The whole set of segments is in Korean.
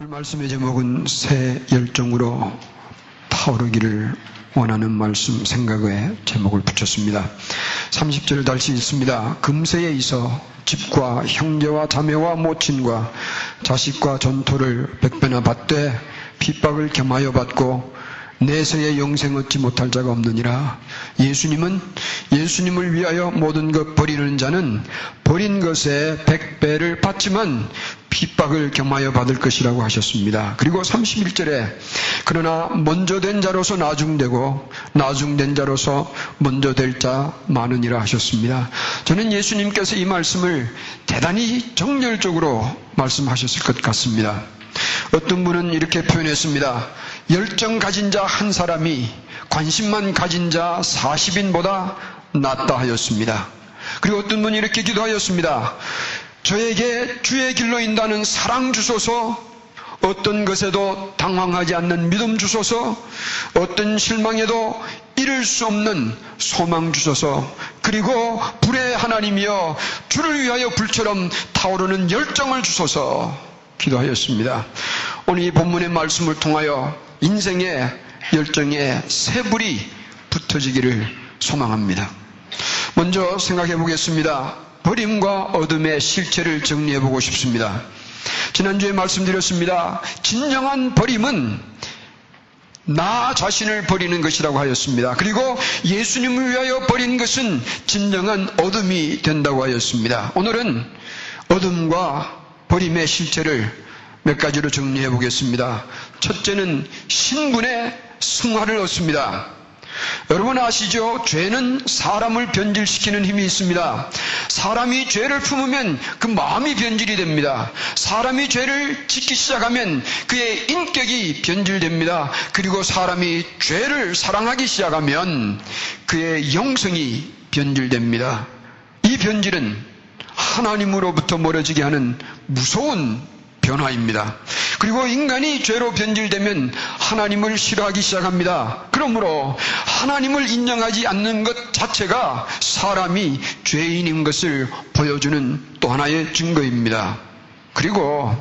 오늘 말씀의 제목은 새 열정으로 타오르기를 원하는 말씀 생각에 제목을 붙였습니다. 30절 달시 있습니다. 금세에 있어 집과 형제와 자매와 모친과 자식과 전토를 백배나 받되 핍박을 겸하여 받고 내세의 영생 얻지 못할 자가 없느니라. 예수님은 예수님을 위하여 모든 것 버리는 자는 버린 것에 백배를 받지만 핍박을 경마여 받을 것이라고 하셨습니다. 그리고 31절에 그러나 먼저 된 자로서 나중되고 나중된 자로서 먼저 될 자 많으니라 하셨습니다. 저는 예수님께서 이 말씀을 대단히 정열적으로 말씀하셨을 것 같습니다. 어떤 분은 이렇게 표현했습니다. 열정 가진 자 한 사람이 관심만 가진 자 40인보다 낫다 하였습니다. 그리고 어떤 분이 이렇게 기도하였습니다. 저에게 주의 길로 인다는 사랑 주소서, 어떤 것에도 당황하지 않는 믿음 주소서, 어떤 실망에도 이룰 수 없는 소망 주소서, 그리고 불의 하나님이여 주를 위하여 불처럼 타오르는 열정을 주소서 기도하였습니다. 오늘 이 본문의 말씀을 통하여 인생의 열정에 새 불이 붙어지기를 소망합니다. 먼저 생각해 보겠습니다. 버림과 어둠의 실체를 정리해 보고 싶습니다. 지난주에 말씀드렸습니다. 진정한 버림은 나 자신을 버리는 것이라고 하였습니다. 그리고 예수님을 위하여 버린 것은 진정한 어둠이 된다고 하였습니다. 오늘은 어둠과 버림의 실체를 몇 가지로 정리해 보겠습니다. 첫째는 신분의 승화를 얻습니다. 여러분 아시죠? 죄는 사람을 변질시키는 힘이 있습니다. 사람이 죄를 품으면 그 마음이 변질이 됩니다. 사람이 죄를 짓기 시작하면 그의 인격이 변질됩니다. 그리고 사람이 죄를 사랑하기 시작하면 그의 영성이 변질됩니다. 이 변질은 하나님으로부터 멀어지게 하는 무서운 변화입니다. 그리고 인간이 죄로 변질되면 하나님을 싫어하기 시작합니다. 그러므로 하나님을 인정하지 않는 것 자체가 사람이 죄인인 것을 보여주는 또 하나의 증거입니다. 그리고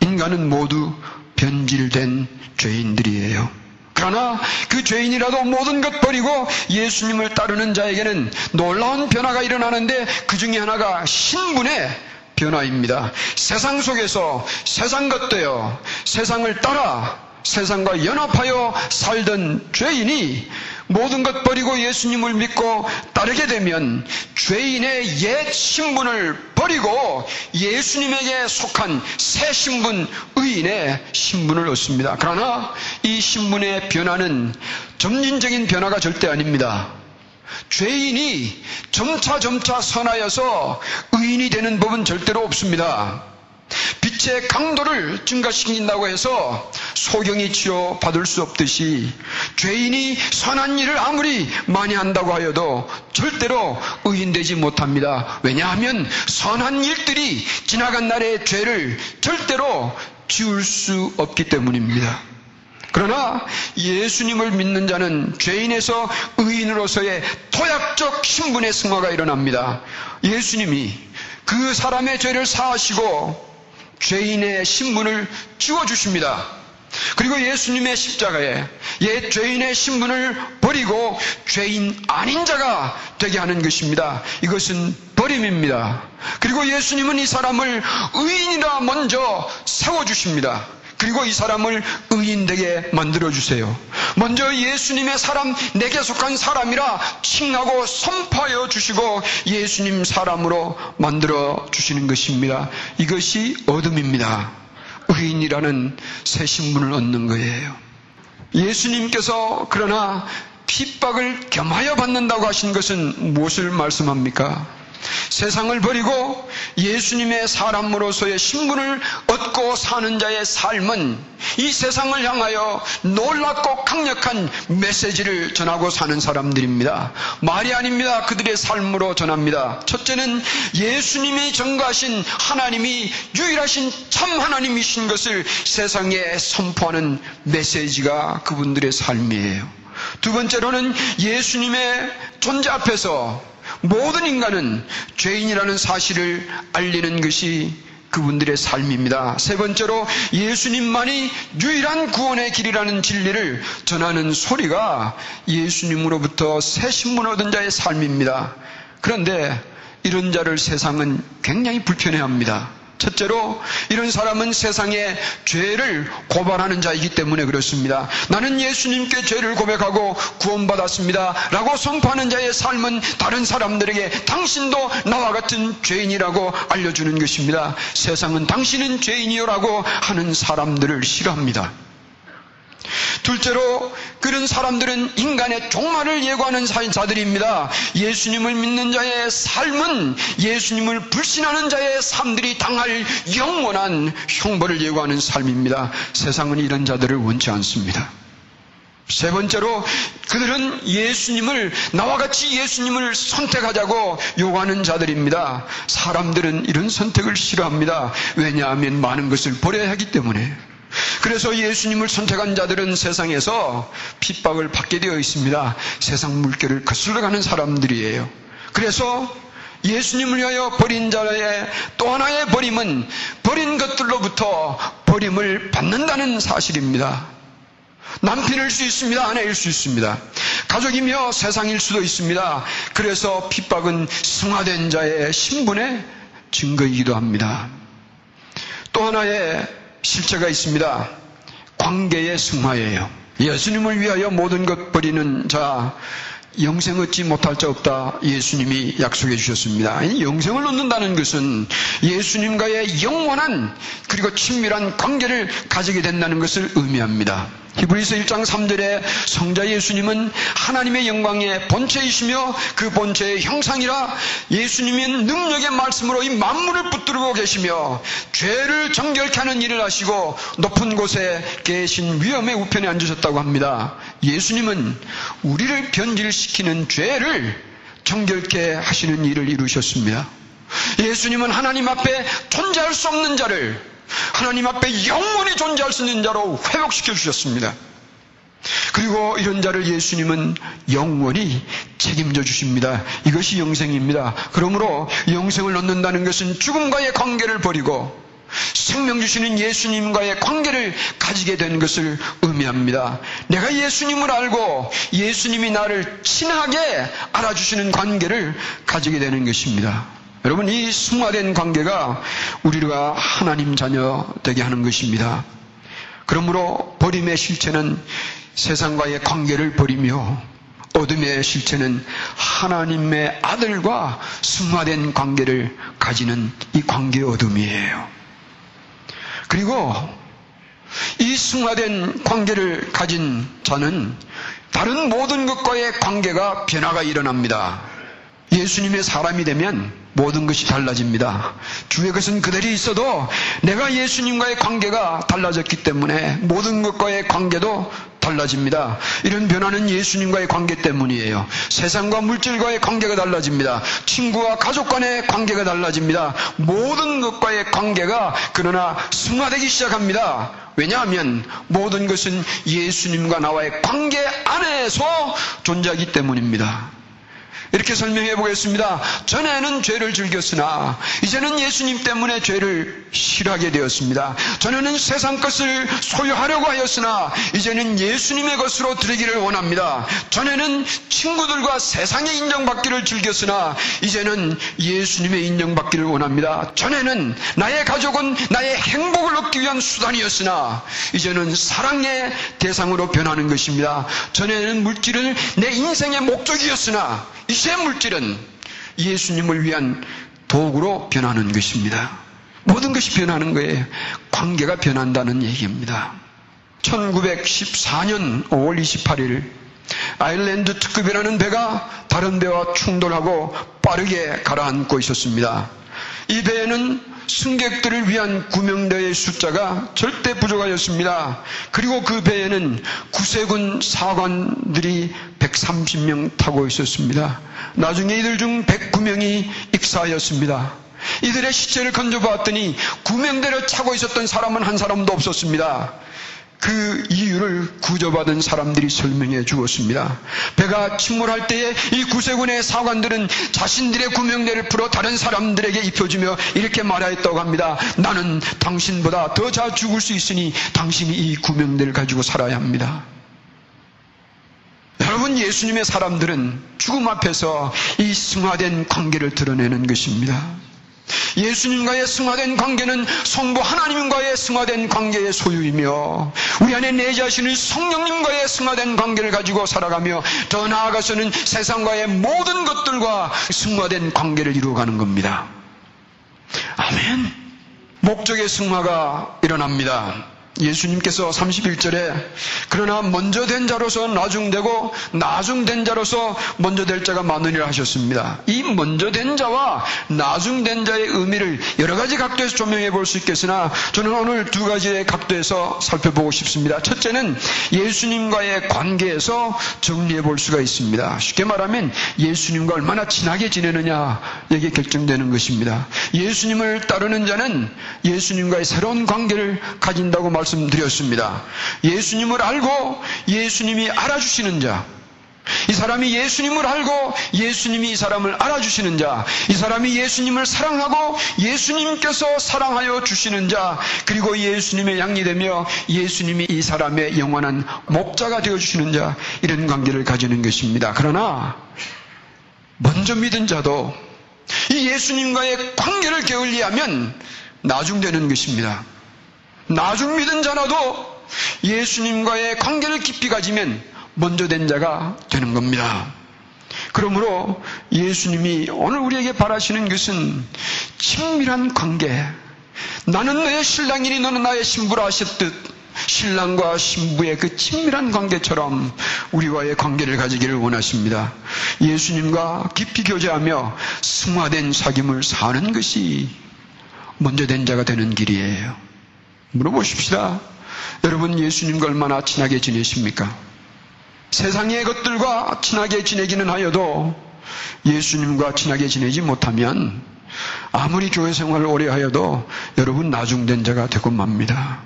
인간은 모두 변질된 죄인들이에요. 그러나 그 죄인이라도 모든 것 버리고 예수님을 따르는 자에게는 놀라운 변화가 일어나는데 그 중에 하나가 신분의 변화입니다. 세상 속에서 세상 것되어 세상을 따라 세상과 연합하여 살던 죄인이 모든 것 버리고 예수님을 믿고 따르게 되면 죄인의 옛 신분을 버리고 예수님에게 속한 새 신분, 의인의 신분을 얻습니다. 그러나 이 신분의 변화는 점진적인 변화가 절대 아닙니다. 죄인이 점차 점차 선하여서 의인이 되는 법은 절대로 없습니다. 빛의 강도를 증가시킨다고 해서 소경이 치료 받을 수 없듯이 죄인이 선한 일을 아무리 많이 한다고 하여도 절대로 의인되지 못합니다. 왜냐하면 선한 일들이 지나간 날의 죄를 절대로 지울 수 없기 때문입니다. 그러나 예수님을 믿는 자는 죄인에서 의인으로서의 토약적 신분의 승화가 일어납니다. 예수님이 그 사람의 죄를 사하시고 죄인의 신분을 지워주십니다. 그리고 예수님의 십자가에 옛 죄인의 신분을 버리고 죄인 아닌 자가 되게 하는 것입니다. 이것은 버림입니다. 그리고 예수님은 이 사람을 의인이라 먼저 세워주십니다. 그리고 이 사람을 의인되게 만들어주세요. 먼저 예수님의 사람, 내게 속한 사람이라 칭하고 선포하여 주시고 예수님 사람으로 만들어 주시는 것입니다. 이것이 어둠입니다. 의인이라는 새 신분을 얻는 거예요. 예수님께서 그러나 핍박을 겸하여 받는다고 하신 것은 무엇을 말씀합니까? 세상을 버리고 예수님의 사람으로서의 신분을 얻고 사는 자의 삶은 이 세상을 향하여 놀랍고 강력한 메시지를 전하고 사는 사람들입니다. 말이 아닙니다. 그들의 삶으로 전합니다. 첫째는 예수님이 전가하신 하나님이 유일하신 참 하나님이신 것을 세상에 선포하는 메시지가 그분들의 삶이에요. 두 번째로는 예수님의 존재 앞에서 모든 인간은 죄인이라는 사실을 알리는 것이 그분들의 삶입니다. 세 번째로 예수님만이 유일한 구원의 길이라는 진리를 전하는 소리가 예수님으로부터 새 신문 얻은 자의 삶입니다. 그런데 이런 자를 세상은 굉장히 불편해합니다. 첫째로 이런 사람은 세상에 죄를 고발하는 자이기 때문에 그렇습니다. 나는 예수님께 죄를 고백하고 구원받았습니다. 라고 선포하는 자의 삶은 다른 사람들에게 당신도 나와 같은 죄인이라고 알려주는 것입니다. 세상은 당신은 죄인이요라고 하는 사람들을 싫어합니다. 둘째로 그런 사람들은 인간의 종말을 예고하는 사인자들입니다. 예수님을 믿는 자의 삶은 예수님을 불신하는 자의 삶들이 당할 영원한 형벌을 예고하는 삶입니다. 세상은 이런 자들을 원치 않습니다. 세 번째로 그들은 예수님을 나와 같이 예수님을 선택하자고 요구하는 자들입니다. 사람들은 이런 선택을 싫어합니다. 왜냐하면 많은 것을 버려야 하기 때문에. 그래서 예수님을 선택한 자들은 세상에서 핍박을 받게 되어 있습니다. 세상 물결을 거슬러 가는 사람들이에요. 그래서 예수님을 위하여 버린 자의 또 하나의 버림은 버린 것들로부터 버림을 받는다는 사실입니다. 남편일 수 있습니다. 아내일 수 있습니다. 가족이며 세상일 수도 있습니다. 그래서 핍박은 승화된 자의 신분의 증거이기도 합니다. 또 하나의 실체가 있습니다. 관계의 승화예요. 예수님을 위하여 모든 것 버리는 자, 영생 얻지 못할 자 없다 예수님이 약속해 주셨습니다. 영생을 얻는다는 것은 예수님과의 영원한 그리고 친밀한 관계를 가지게 된다는 것을 의미합니다. 히브리서 1장 3절에 성자 예수님은 하나님의 영광의 본체이시며 그 본체의 형상이라 예수님이 능력의 말씀으로 이 만물을 붙들고 계시며 죄를 정결케 하는 일을 하시고 높은 곳에 계신 위험의 우편에 앉으셨다고 합니다. 예수님은 우리를 변질시키는 죄를 정결케 하시는 일을 이루셨습니다. 예수님은 하나님 앞에 존재할 수 없는 자를 하나님 앞에 영원히 존재할 수 있는 자로 회복시켜 주셨습니다. 그리고 이런 자를 예수님은 영원히 책임져 주십니다. 이것이 영생입니다. 그러므로 영생을 얻는다는 것은 죽음과의 관계를 버리고 생명 주시는 예수님과의 관계를 가지게 된 것을 의미합니다. 내가 예수님을 알고 예수님이 나를 친하게 알아주시는 관계를 가지게 되는 것입니다. 여러분 이 승화된 관계가 우리가 하나님 자녀 되게 하는 것입니다. 그러므로 버림의 실체는 세상과의 관계를 버리며 어둠의 실체는 하나님의 아들과 승화된 관계를 가지는 이 관계 어둠이에요. 그리고 이 승화된 관계를 가진 자는 다른 모든 것과의 관계가 변화가 일어납니다. 예수님의 사람이 되면 모든 것이 달라집니다. 주의 것은 그대로 있어도 내가 예수님과의 관계가 달라졌기 때문에 모든 것과의 관계도 달라집니다. 이런 변화는 예수님과의 관계 때문이에요. 세상과 물질과의 관계가 달라집니다. 친구와 가족 간의 관계가 달라집니다. 모든 것과의 관계가 그러나 승화되기 시작합니다. 왜냐하면 모든 것은 예수님과 나와의 관계 안에서 존재하기 때문입니다. 이렇게 설명해 보겠습니다. 전에는 죄를 즐겼으나 이제는 예수님 때문에 죄를 싫어하게 되었습니다. 전에는 세상 것을 소유하려고 하였으나 이제는 예수님의 것으로 드리기를 원합니다. 전에는 친구들과 세상의 인정받기를 즐겼으나 이제는 예수님의 인정받기를 원합니다. 전에는 나의 가족은 나의 행복을 얻기 위한 수단이었으나 이제는 사랑의 대상으로 변하는 것입니다. 전에는 물질은 내 인생의 목적이었으나 이제 물질은 예수님을 위한 도구로 변하는 것입니다. 모든 것이 변하는 거예요. 관계가 변한다는 얘기입니다. 1914년 5월 28일 아일랜드 특급이라는 배가 다른 배와 충돌하고 빠르게 가라앉고 있었습니다. 이 배에는 승객들을 위한 구명대의 숫자가 절대 부족하였습니다. 그리고 그 배에는 구세군 사관들이 130명 타고 있었습니다. 나중에 이들 중 109명이 익사하였습니다. 이들의 시체를 건져보았더니 구명대를 차고 있었던 사람은 한 사람도 없었습니다. 그 이유를 구조받은 사람들이 설명해 주었습니다. 배가 침몰할 때에 이 구세군의 사관들은 자신들의 구명대를 풀어 다른 사람들에게 입혀주며 이렇게 말하였다고 합니다. 나는 당신보다 더 잘 죽을 수 있으니 당신이 이 구명대를 가지고 살아야 합니다. 여러분 예수님의 사람들은 죽음 앞에서 이 승화된 관계를 드러내는 것입니다. 예수님과의 승화된 관계는 성부 하나님과의 승화된 관계의 소유이며 우리 안에 내 자신을 성령님과의 승화된 관계를 가지고 살아가며 더 나아가서는 세상과의 모든 것들과 승화된 관계를 이루어가는 겁니다. 아멘. 목적의 승화가 일어납니다. 예수님께서 31절에 그러나 먼저 된 자로서 나중되고 나중된 자로서 먼저 될 자가 많으리라 하셨습니다. 이 먼저 된 자와 나중된 자의 의미를 여러 가지 각도에서 조명해 볼 수 있겠으나 저는 오늘 두 가지의 각도에서 살펴보고 싶습니다. 첫째는 예수님과의 관계에서 정리해 볼 수가 있습니다. 쉽게 말하면 예수님과 얼마나 친하게 지내느냐 이게 결정되는 것입니다. 예수님을 따르는 자는 예수님과의 새로운 관계를 가진다고 말 말씀드렸습니다. 예수님을 알고 예수님이 알아주시는 자, 이 사람이 예수님을 알고 예수님이 이 사람을 알아주시는 자, 이 사람이 예수님을 사랑하고 예수님께서 사랑하여 주시는 자, 그리고 예수님의 양이 되며 예수님이 이 사람의 영원한 목자가 되어 주시는 자, 이런 관계를 가지는 것입니다. 그러나 먼저 믿은 자도 이 예수님과의 관계를 게을리하면 나중되는 것입니다. 나중 믿은 자라도 예수님과의 관계를 깊이 가지면 먼저 된 자가 되는 겁니다. 그러므로 예수님이 오늘 우리에게 바라시는 것은 친밀한 관계. 나는 너의 신랑이니 너는 나의 신부라 하셨듯 신랑과 신부의 그 친밀한 관계처럼 우리와의 관계를 가지기를 원하십니다. 예수님과 깊이 교제하며 승화된 사귐을 사는 것이 먼저 된 자가 되는 길이에요. 물어보십시다. 여러분 예수님과 얼마나 친하게 지내십니까? 세상의 것들과 친하게 지내기는 하여도 예수님과 친하게 지내지 못하면 아무리 교회 생활을 오래 하여도 여러분 나중된 자가 되고 맙니다.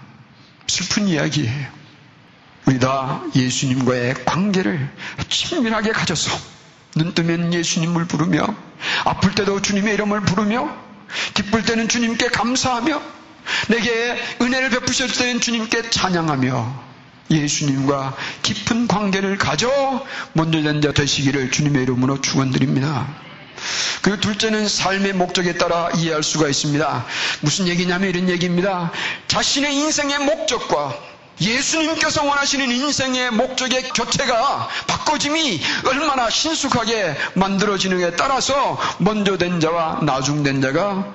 슬픈 이야기예요. 우리 다 예수님과의 관계를 친밀하게 가져서 눈 뜨면 예수님을 부르며 아플 때도 주님의 이름을 부르며 기쁠 때는 주님께 감사하며 내게 은혜를 베푸셨을 때는 주님께 찬양하며 예수님과 깊은 관계를 가져 먼저 된 자 되시기를 주님의 이름으로 축원드립니다. 그리고 둘째는 삶의 목적에 따라 이해할 수가 있습니다. 무슨 얘기냐면 이런 얘기입니다. 자신의 인생의 목적과 예수님께서 원하시는 인생의 목적의 교체가 바꿔짐이 얼마나 신속하게 만들어지는에 따라서 먼저 된 자와 나중 된 자가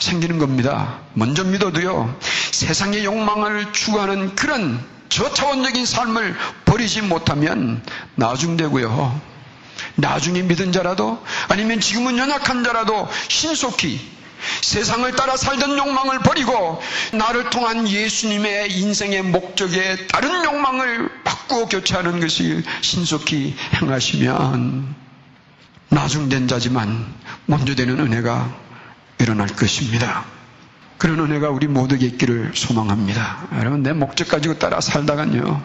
생기는 겁니다. 먼저 믿어도요, 세상의 욕망을 추구하는 그런 저차원적인 삶을 버리지 못하면 나중 되고요. 나중에 믿은 자라도 아니면 지금은 연약한 자라도 신속히 세상을 따라 살던 욕망을 버리고 나를 통한 예수님의 인생의 목적에 다른 욕망을 바꾸어 교체하는 것을 신속히 행하시면 나중된 자지만 먼저 되는 은혜가 일어날 것입니다. 그런 은혜가 우리 모두에게 있기를 소망합니다. 여러분, 내 목적 가지고 따라 살다간요,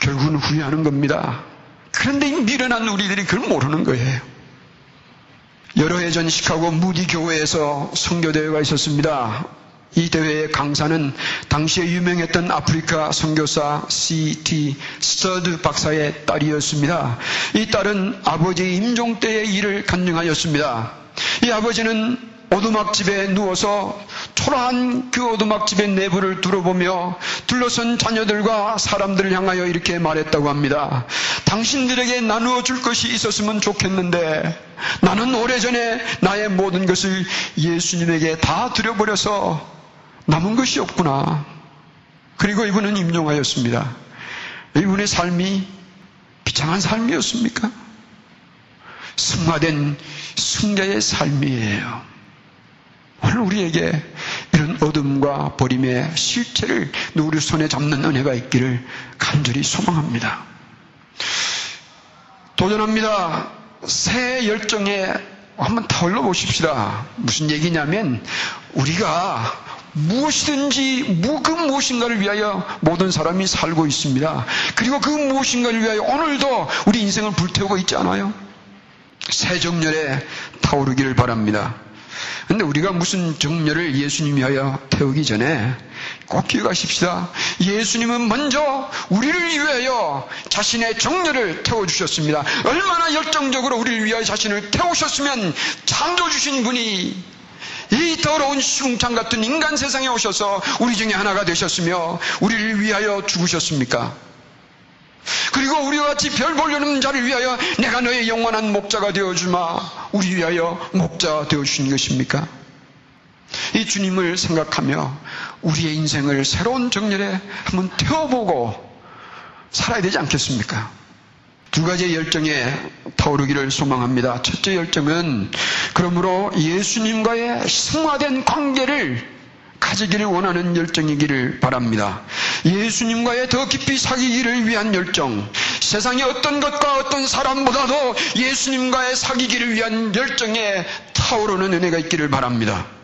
결국은 후회하는 겁니다. 그런데 이 미련한 우리들이 그걸 모르는 거예요. 여러 해 전 시카고 무디 교회에서 선교대회가 있었습니다. 이 대회의 강사는 당시에 유명했던 아프리카 선교사 C.T. 스터드 박사의 딸이었습니다. 이 딸은 아버지 임종 때의 일을 간증하였습니다. 이 아버지는 오두막집에 누워서 초라한 그 오두막집의 내부를 둘러보며 둘러선 자녀들과 사람들을 향하여 이렇게 말했다고 합니다. 당신들에게 나누어 줄 것이 있었으면 좋겠는데 나는 오래전에 나의 모든 것을 예수님에게 다 드려버려서 남은 것이 없구나. 그리고 이분은 임종하였습니다. 이분의 삶이 비참한 삶이었습니까? 승화된 승자의 삶이에요. 오늘 우리에게 이런 어둠과 버림의 실체를 우리 손에 잡는 은혜가 있기를 간절히 소망합니다. 도전합니다. 새 열정에 한번 타올려 보십시다. 무슨 얘기냐면 우리가 무엇이든지 그 무엇인가를 위하여 모든 사람이 살고 있습니다. 그리고 그 무엇인가를 위하여 오늘도 우리 인생을 불태우고 있지 않아요? 새 정렬에 타오르기를 바랍니다. 근데 우리가 무슨 정렬을 예수님이 하여 태우기 전에 꼭 기억하십시다. 예수님은 먼저 우리를 위하여 자신의 정렬을 태워주셨습니다. 얼마나 열정적으로 우리를 위하여 자신을 태우셨으면 창조주신 분이 이 더러운 시궁창 같은 인간 세상에 오셔서 우리 중에 하나가 되셨으며 우리를 위하여 죽으셨습니까? 그리고 우리와 같이 별 보려는 자를 위하여 내가 너의 영원한 목자가 되어주마 우리 위하여 목자 되어주신 것입니까? 이 주님을 생각하며 우리의 인생을 새로운 정렬에 한번 태워보고 살아야 되지 않겠습니까? 두 가지의 열정에 타오르기를 소망합니다. 첫째 열정은 그러므로 예수님과의 승화된 관계를 가지기를 원하는 열정이기를 바랍니다. 예수님과의 더 깊이 사귀기를 위한 열정, 세상의 어떤 것과 어떤 사람보다도 예수님과의 사귀기를 위한 열정에 타오르는 은혜가 있기를 바랍니다.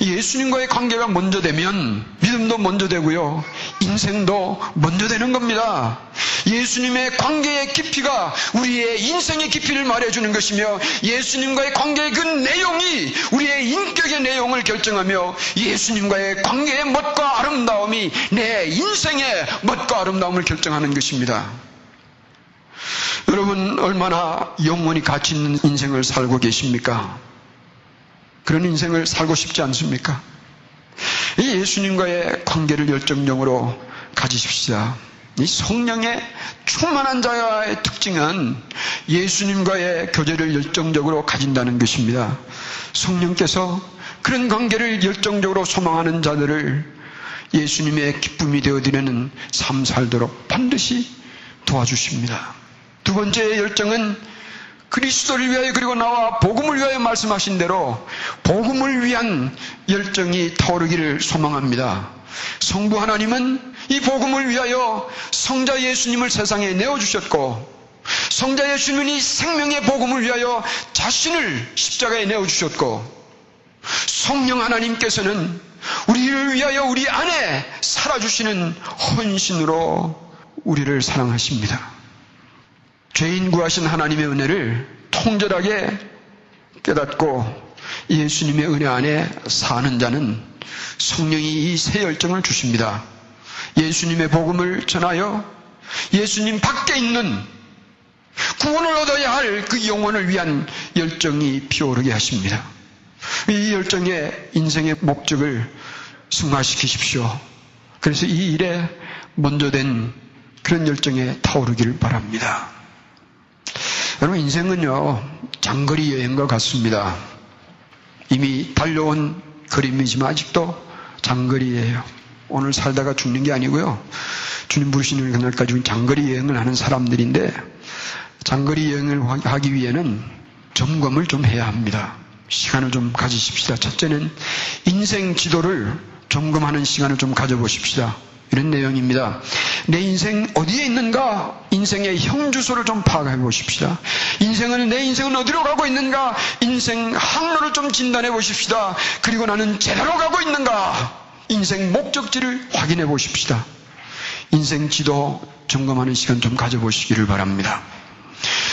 예수님과의 관계가 먼저 되면 믿음도 먼저 되고요. 인생도 먼저 되는 겁니다. 예수님의 관계의 깊이가 우리의 인생의 깊이를 말해주는 것이며 예수님과의 관계의 그 내용이 우리의 인격의 내용을 결정하며 예수님과의 관계의 멋과 아름다움이 내 인생의 멋과 아름다움을 결정하는 것입니다. 여러분 얼마나 영원히 가치 있는 인생을 살고 계십니까? 그런 인생을 살고 싶지 않습니까? 이 예수님과의 관계를 열정적으로 가지십시오. 이 성령의 충만한 자의 특징은 예수님과의 교제를 열정적으로 가진다는 것입니다. 성령께서 그런 관계를 열정적으로 소망하는 자들을 예수님의 기쁨이 되어드리는 삶 살도록 반드시 도와주십니다. 두 번째 열정은 그리스도를 위하여 그리고 나와 복음을 위하여 말씀하신 대로 복음을 위한 열정이 타오르기를 소망합니다. 성부 하나님은 이 복음을 위하여 성자 예수님을 세상에 내어주셨고 성자 예수님이 생명의 복음을 위하여 자신을 십자가에 내어주셨고 성령 하나님께서는 우리를 위하여 우리 안에 살아주시는 헌신으로 우리를 사랑하십니다. 죄인 구하신 하나님의 은혜를 통절하게 깨닫고 예수님의 은혜 안에 사는 자는 성령이 이 새 열정을 주십니다. 예수님의 복음을 전하여 예수님 밖에 있는 구원을 얻어야 할 그 영혼을 위한 열정이 피어오르게 하십니다. 이 열정의 인생의 목적을 승화시키십시오. 그래서 이 일에 먼저 된 그런 열정에 타오르기를 바랍니다. 여러분 인생은요 장거리 여행과 같습니다. 이미 달려온 그림이지만 아직도 장거리예요. 오늘 살다가 죽는 게 아니고요. 주님 부르시는 그날까지 장거리 여행을 하는 사람들인데 장거리 여행을 하기 위해는 점검을 좀 해야 합니다. 시간을 좀 가지십시다. 첫째는 인생 지도를 점검하는 시간을 좀 가져보십시다. 이런 내용입니다. 내 인생 어디에 있는가? 인생의 형주소를 좀 파악해 보십시다. 인생은 내 인생은 어디로 가고 있는가? 인생 항로를 좀 진단해 보십시다. 그리고 나는 제대로 가고 있는가? 인생 목적지를 확인해 보십시다. 인생 지도 점검하는 시간 좀 가져보시기를 바랍니다.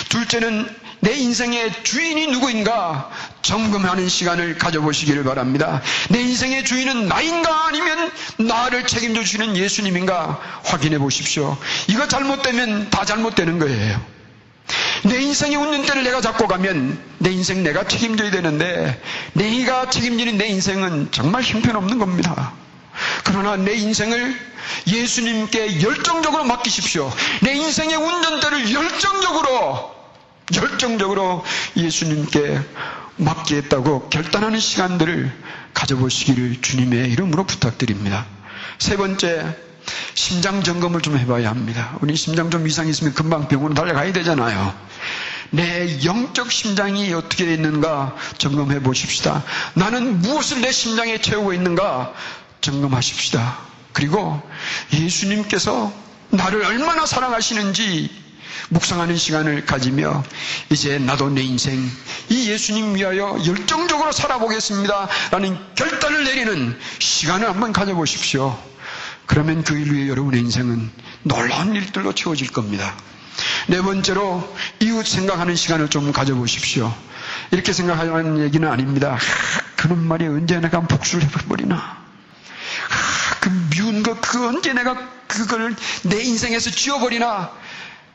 둘째는 내 인생의 주인이 누구인가 점검하는 시간을 가져보시기를 바랍니다. 내 인생의 주인은 나인가 아니면 나를 책임져 주시는 예수님인가 확인해 보십시오. 이거 잘못되면 다 잘못되는 거예요. 내 인생의 운전대를 내가 잡고 가면 내 인생 내가 책임져야 되는데 내가 책임지는 내 인생은 정말 형편없는 겁니다. 그러나 내 인생을 예수님께 열정적으로 맡기십시오. 내 인생의 운전대를 열정적으로 열정적으로 예수님께 맡기겠다고 결단하는 시간들을 가져보시기를 주님의 이름으로 부탁드립니다. 세 번째, 심장 점검을 좀 해봐야 합니다. 우리 심장 좀 이상 있으면 금방 병원으로 달려가야 되잖아요. 내 영적 심장이 어떻게 있는가 점검해 보십시다. 나는 무엇을 내 심장에 채우고 있는가 점검하십시다. 그리고 예수님께서 나를 얼마나 사랑하시는지 묵상하는 시간을 가지며 이제 나도 내 인생 이 예수님 위하여 열정적으로 살아보겠습니다. 라는 결단을 내리는 시간을 한번 가져보십시오. 그러면 그 일 위에 여러분의 인생은 놀라운 일들로 채워질 겁니다. 네 번째로 이웃 생각하는 시간을 좀 가져보십시오. 이렇게 생각하는 얘기는 아닙니다. 아, 그런 말이 언제 내가 복수를 해버리나. 아, 그 미운 거, 그 언제 내가 그걸 내 인생에서 지워버리나.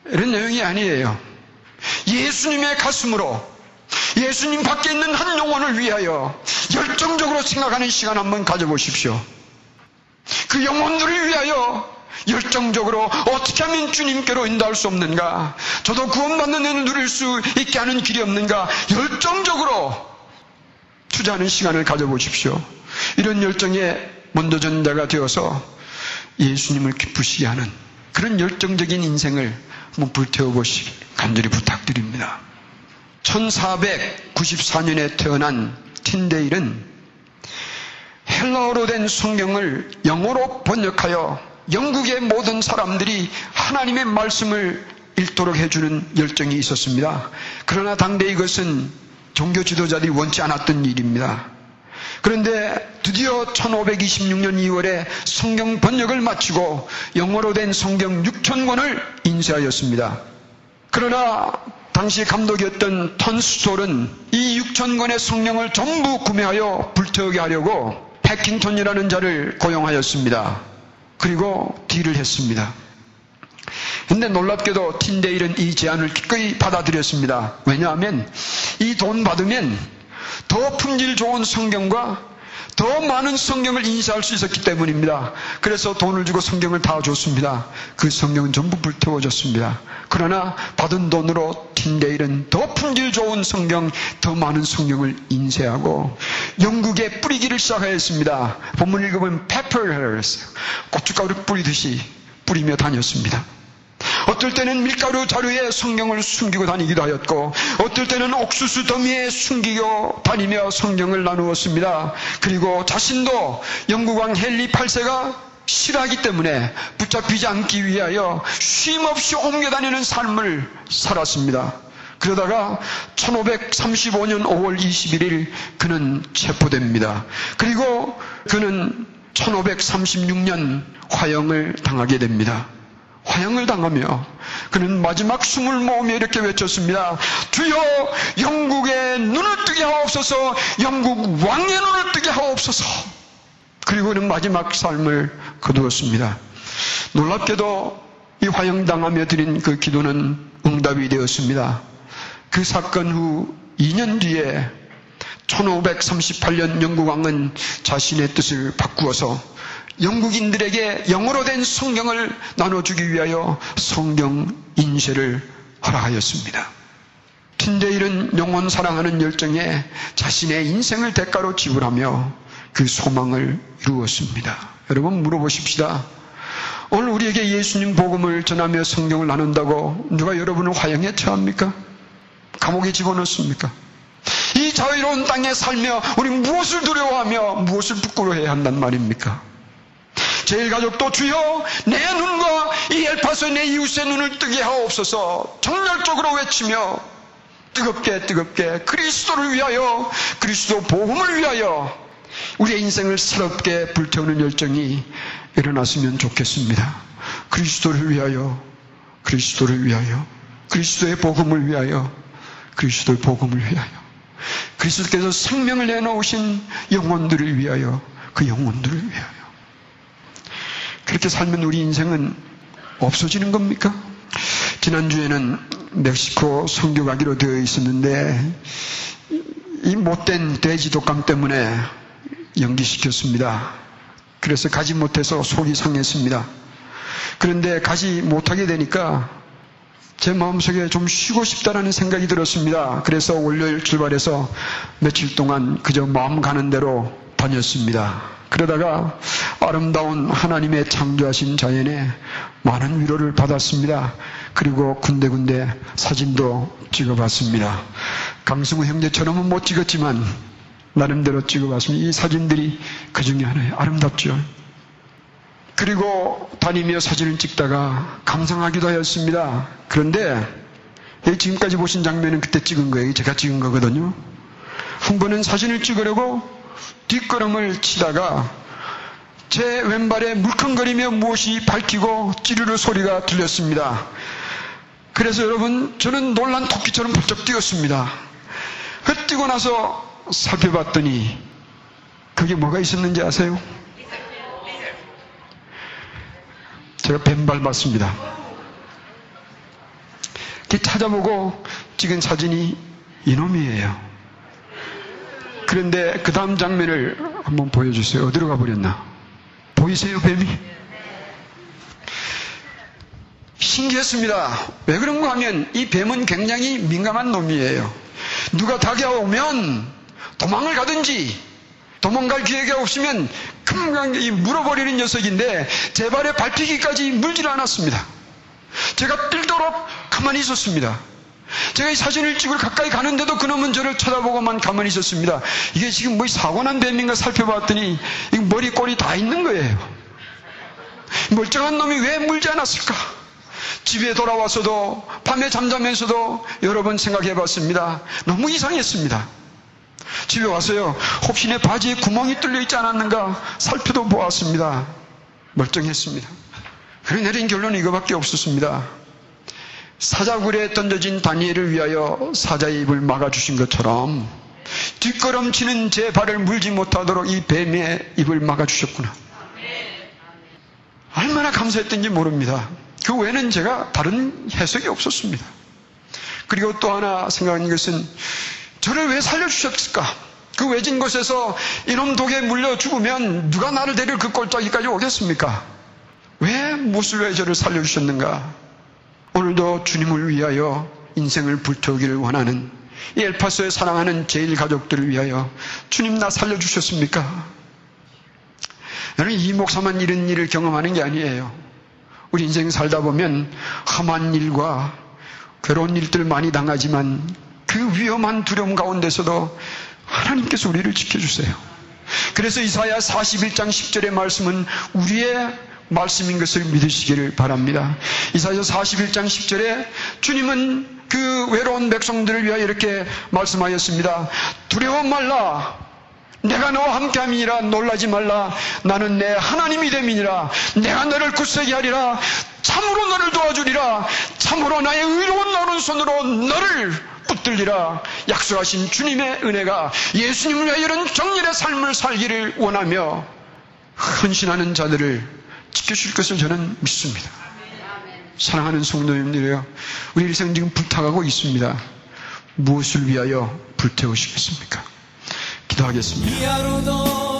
이런 내용이 아니에요. 예수님의 가슴으로 예수님 밖에 있는 한 영혼을 위하여 열정적으로 생각하는 시간 한번 가져보십시오. 그 영혼들을 위하여 열정적으로 어떻게 하면 주님께로 인도할 수 없는가? 저도 구원받는 은을 누릴 수 있게 하는 길이 없는가? 열정적으로 투자하는 시간을 가져보십시오. 이런 열정에 먼저 전자가 되어서 예수님을 기쁘시게 하는 그런 열정적인 인생을 한번 불태워보시길 간절히 부탁드립니다. 1494년에 태어난 틴데일은 헬라어로 된 성경을 영어로 번역하여 영국의 모든 사람들이 하나님의 말씀을 읽도록 해주는 열정이 있었습니다. 그러나 당대 이것은 종교 지도자들이 원치 않았던 일입니다. 그런데 드디어 1526년 2월에 성경 번역을 마치고 영어로 된 성경 6천권을 인쇄하였습니다. 그러나 당시 감독이었던 턴스톨은 이 6천권의 성령을 전부 구매하여 불태우게 하려고 패킹턴이라는 자를 고용하였습니다. 그리고 딜을 했습니다. 근데 놀랍게도 틴데일은 이 제안을 기꺼이 받아들였습니다. 왜냐하면 이 돈 받으면 더 품질 좋은 성경과 더 많은 성경을 인쇄할 수 있었기 때문입니다. 그래서 돈을 주고 성경을 다 줬습니다. 그 성경은 전부 불태워졌습니다. 그러나 받은 돈으로 틴데일은 더 품질 좋은 성경, 더 많은 성경을 인쇄하고 영국에 뿌리기를 시작하였습니다. 본문 읽으면 페퍼를 고춧가루 뿌리듯이 뿌리며 다녔습니다. 어떨 때는 밀가루 자루에 성경을 숨기고 다니기도 하였고 어떨 때는 옥수수 더미에 숨기고 다니며 성경을 나누었습니다. 그리고 자신도 영국왕 헨리 8세가 싫어하기 때문에 붙잡히지 않기 위하여 쉼없이 옮겨 다니는 삶을 살았습니다. 그러다가 1535년 5월 21일 그는 체포됩니다. 그리고 그는 1536년 화형을 당하게 됩니다. 화형을 당하며 그는 마지막 숨을 모으며 이렇게 외쳤습니다. 주여 영국의 눈을 뜨게 하옵소서 영국 왕의 눈을 뜨게 하옵소서 그리고 그는 마지막 삶을 거두었습니다. 놀랍게도 이 화형당하며 드린 그 기도는 응답이 되었습니다. 그 사건 후 2년 뒤에 1538년 영국 왕은 자신의 뜻을 바꾸어서 영국인들에게 영어로 된 성경을 나눠주기 위하여 성경 인쇄를 허락하였습니다. 틴데일은 영원 사랑하는 열정에 자신의 인생을 대가로 지불하며 그 소망을 이루었습니다. 여러분 물어보십시다. 오늘 우리에게 예수님 복음을 전하며 성경을 나눈다고 누가 여러분을 화형에 처합니까? 감옥에 집어넣습니까? 이 자유로운 땅에 살며 우리 무엇을 두려워하며 무엇을 부끄러워해야 한단 말입니까? 제일 가족도 주여 내 눈과 이 엘파소의 내 이웃의 눈을 뜨게 하옵소서. 정열적으로 외치며 뜨겁게 뜨겁게 그리스도를 위하여 그리스도 복음을 위하여 우리의 인생을 새롭게 불태우는 열정이 일어났으면 좋겠습니다. 그리스도를 위하여 그리스도를 위하여 그리스도의 복음을 위하여 그리스도의 복음을 위하여. 그리스도께서 생명을 내놓으신 영혼들을 위하여 그 영혼들을 위하여 그렇게 살면 우리 인생은 없어지는 겁니까? 지난주에는 멕시코 선교 가기로 되어 있었는데 이 못된 돼지 독감 때문에 연기시켰습니다. 그래서 가지 못해서 속이 상했습니다. 그런데 가지 못하게 되니까 제 마음속에 좀 쉬고 싶다라는 생각이 들었습니다. 그래서 월요일 출발해서 며칠 동안 그저 마음 가는 대로 다녔습니다. 그러다가 아름다운 하나님의 창조하신 자연에 많은 위로를 받았습니다. 그리고 군데군데 사진도 찍어봤습니다. 강승우 형제처럼은 못 찍었지만 나름대로 찍어봤습니다. 이 사진들이 그 중에 하나예요. 아름답죠? 그리고 다니며 사진을 찍다가 감상하기도 하였습니다. 그런데 지금까지 보신 장면은 그때 찍은 거예요. 제가 찍은 거거든요. 한 번은 사진을 찍으려고 뒷걸음을 치다가 제 왼발에 물컹거리며 무엇이 밝히고 찌르르 소리가 들렸습니다. 그래서 여러분 저는 놀란 토끼처럼 벌쩍 뛰었습니다. 그 뛰고 나서 살펴봤더니 그게 뭐가 있었는지 아세요? 제가 뱀 밟았습니다. 이렇게 찾아보고 찍은 사진이 이놈이에요. 그런데 그 다음 장면을 한번 보여주세요. 어디로 가버렸나? 보이세요, 뱀이? 신기했습니다. 왜 그런가 하면 이 뱀은 굉장히 민감한 놈이에요. 누가 다가오면 도망을 가든지 도망갈 기회가 없으면 금방 물어버리는 녀석인데 제 발에 밟히기까지 물질 않았습니다. 제가 뜰도록 가만히 있었습니다. 제가 이 사진을 찍으러 가까이 가는데도 그놈은 저를 쳐다보고만 가만히 있었습니다. 이게 지금 뭐 사고 난 뱀인가 살펴봤더니 머리 꼬리 다 있는 거예요. 멀쩡한 놈이 왜 물지 않았을까? 집에 돌아와서도 밤에 잠자면서도 여러 번 생각해 봤습니다. 너무 이상했습니다. 집에 와서요, 혹시 내 바지에 구멍이 뚫려 있지 않았는가 살펴도 보았습니다. 멀쩡했습니다. 그래 내린 결론은 이거밖에 없었습니다. 사자굴에 던져진 다니엘을 위하여 사자의 입을 막아주신 것처럼 뒷걸음치는 제 발을 물지 못하도록 이 뱀의 입을 막아주셨구나. 얼마나 감사했던지 모릅니다. 그 외에는 제가 다른 해석이 없었습니다. 그리고 또 하나 생각하는 것은 저를 왜 살려주셨을까? 그 외진 곳에서 이놈 독에 물려 죽으면 누가 나를 데릴 그 꼴짜기까지 오겠습니까? 왜왜 저를 살려주셨는가? 오늘도 주님을 위하여 인생을 불태우기를 원하는 이 엘파소에 사랑하는 제일 가족들을 위하여 주님 나 살려주셨습니까? 여러분 이 목사만 이런 일을 경험하는 게 아니에요. 우리 인생 살다 보면 험한 일과 괴로운 일들 많이 당하지만 그 위험한 두려움 가운데서도 하나님께서 우리를 지켜주세요. 그래서 이사야 41장 10절의 말씀은 우리의 말씀인 것을 믿으시기를 바랍니다. 이사야 41장 10절에 주님은 그 외로운 백성들을 위하여 이렇게 말씀하였습니다. 두려워 말라. 내가 너와 함께함이니라 놀라지 말라 나는 내 하나님이 됨이니라 내가 너를 굳세게 하리라 참으로 너를 도와주리라 참으로 나의 의로운 오른손으로 너를 붙들리라 약속하신 주님의 은혜가 예수님을 위하여 이런 정렬의 삶을 살기를 원하며 헌신하는 자들을 지켜줄 것을 저는 믿습니다 사랑하는 성도님들이여 우리 일생 지금 불타가고 있습니다 무엇을 위하여 불태우시겠습니까? 기도하겠습니다.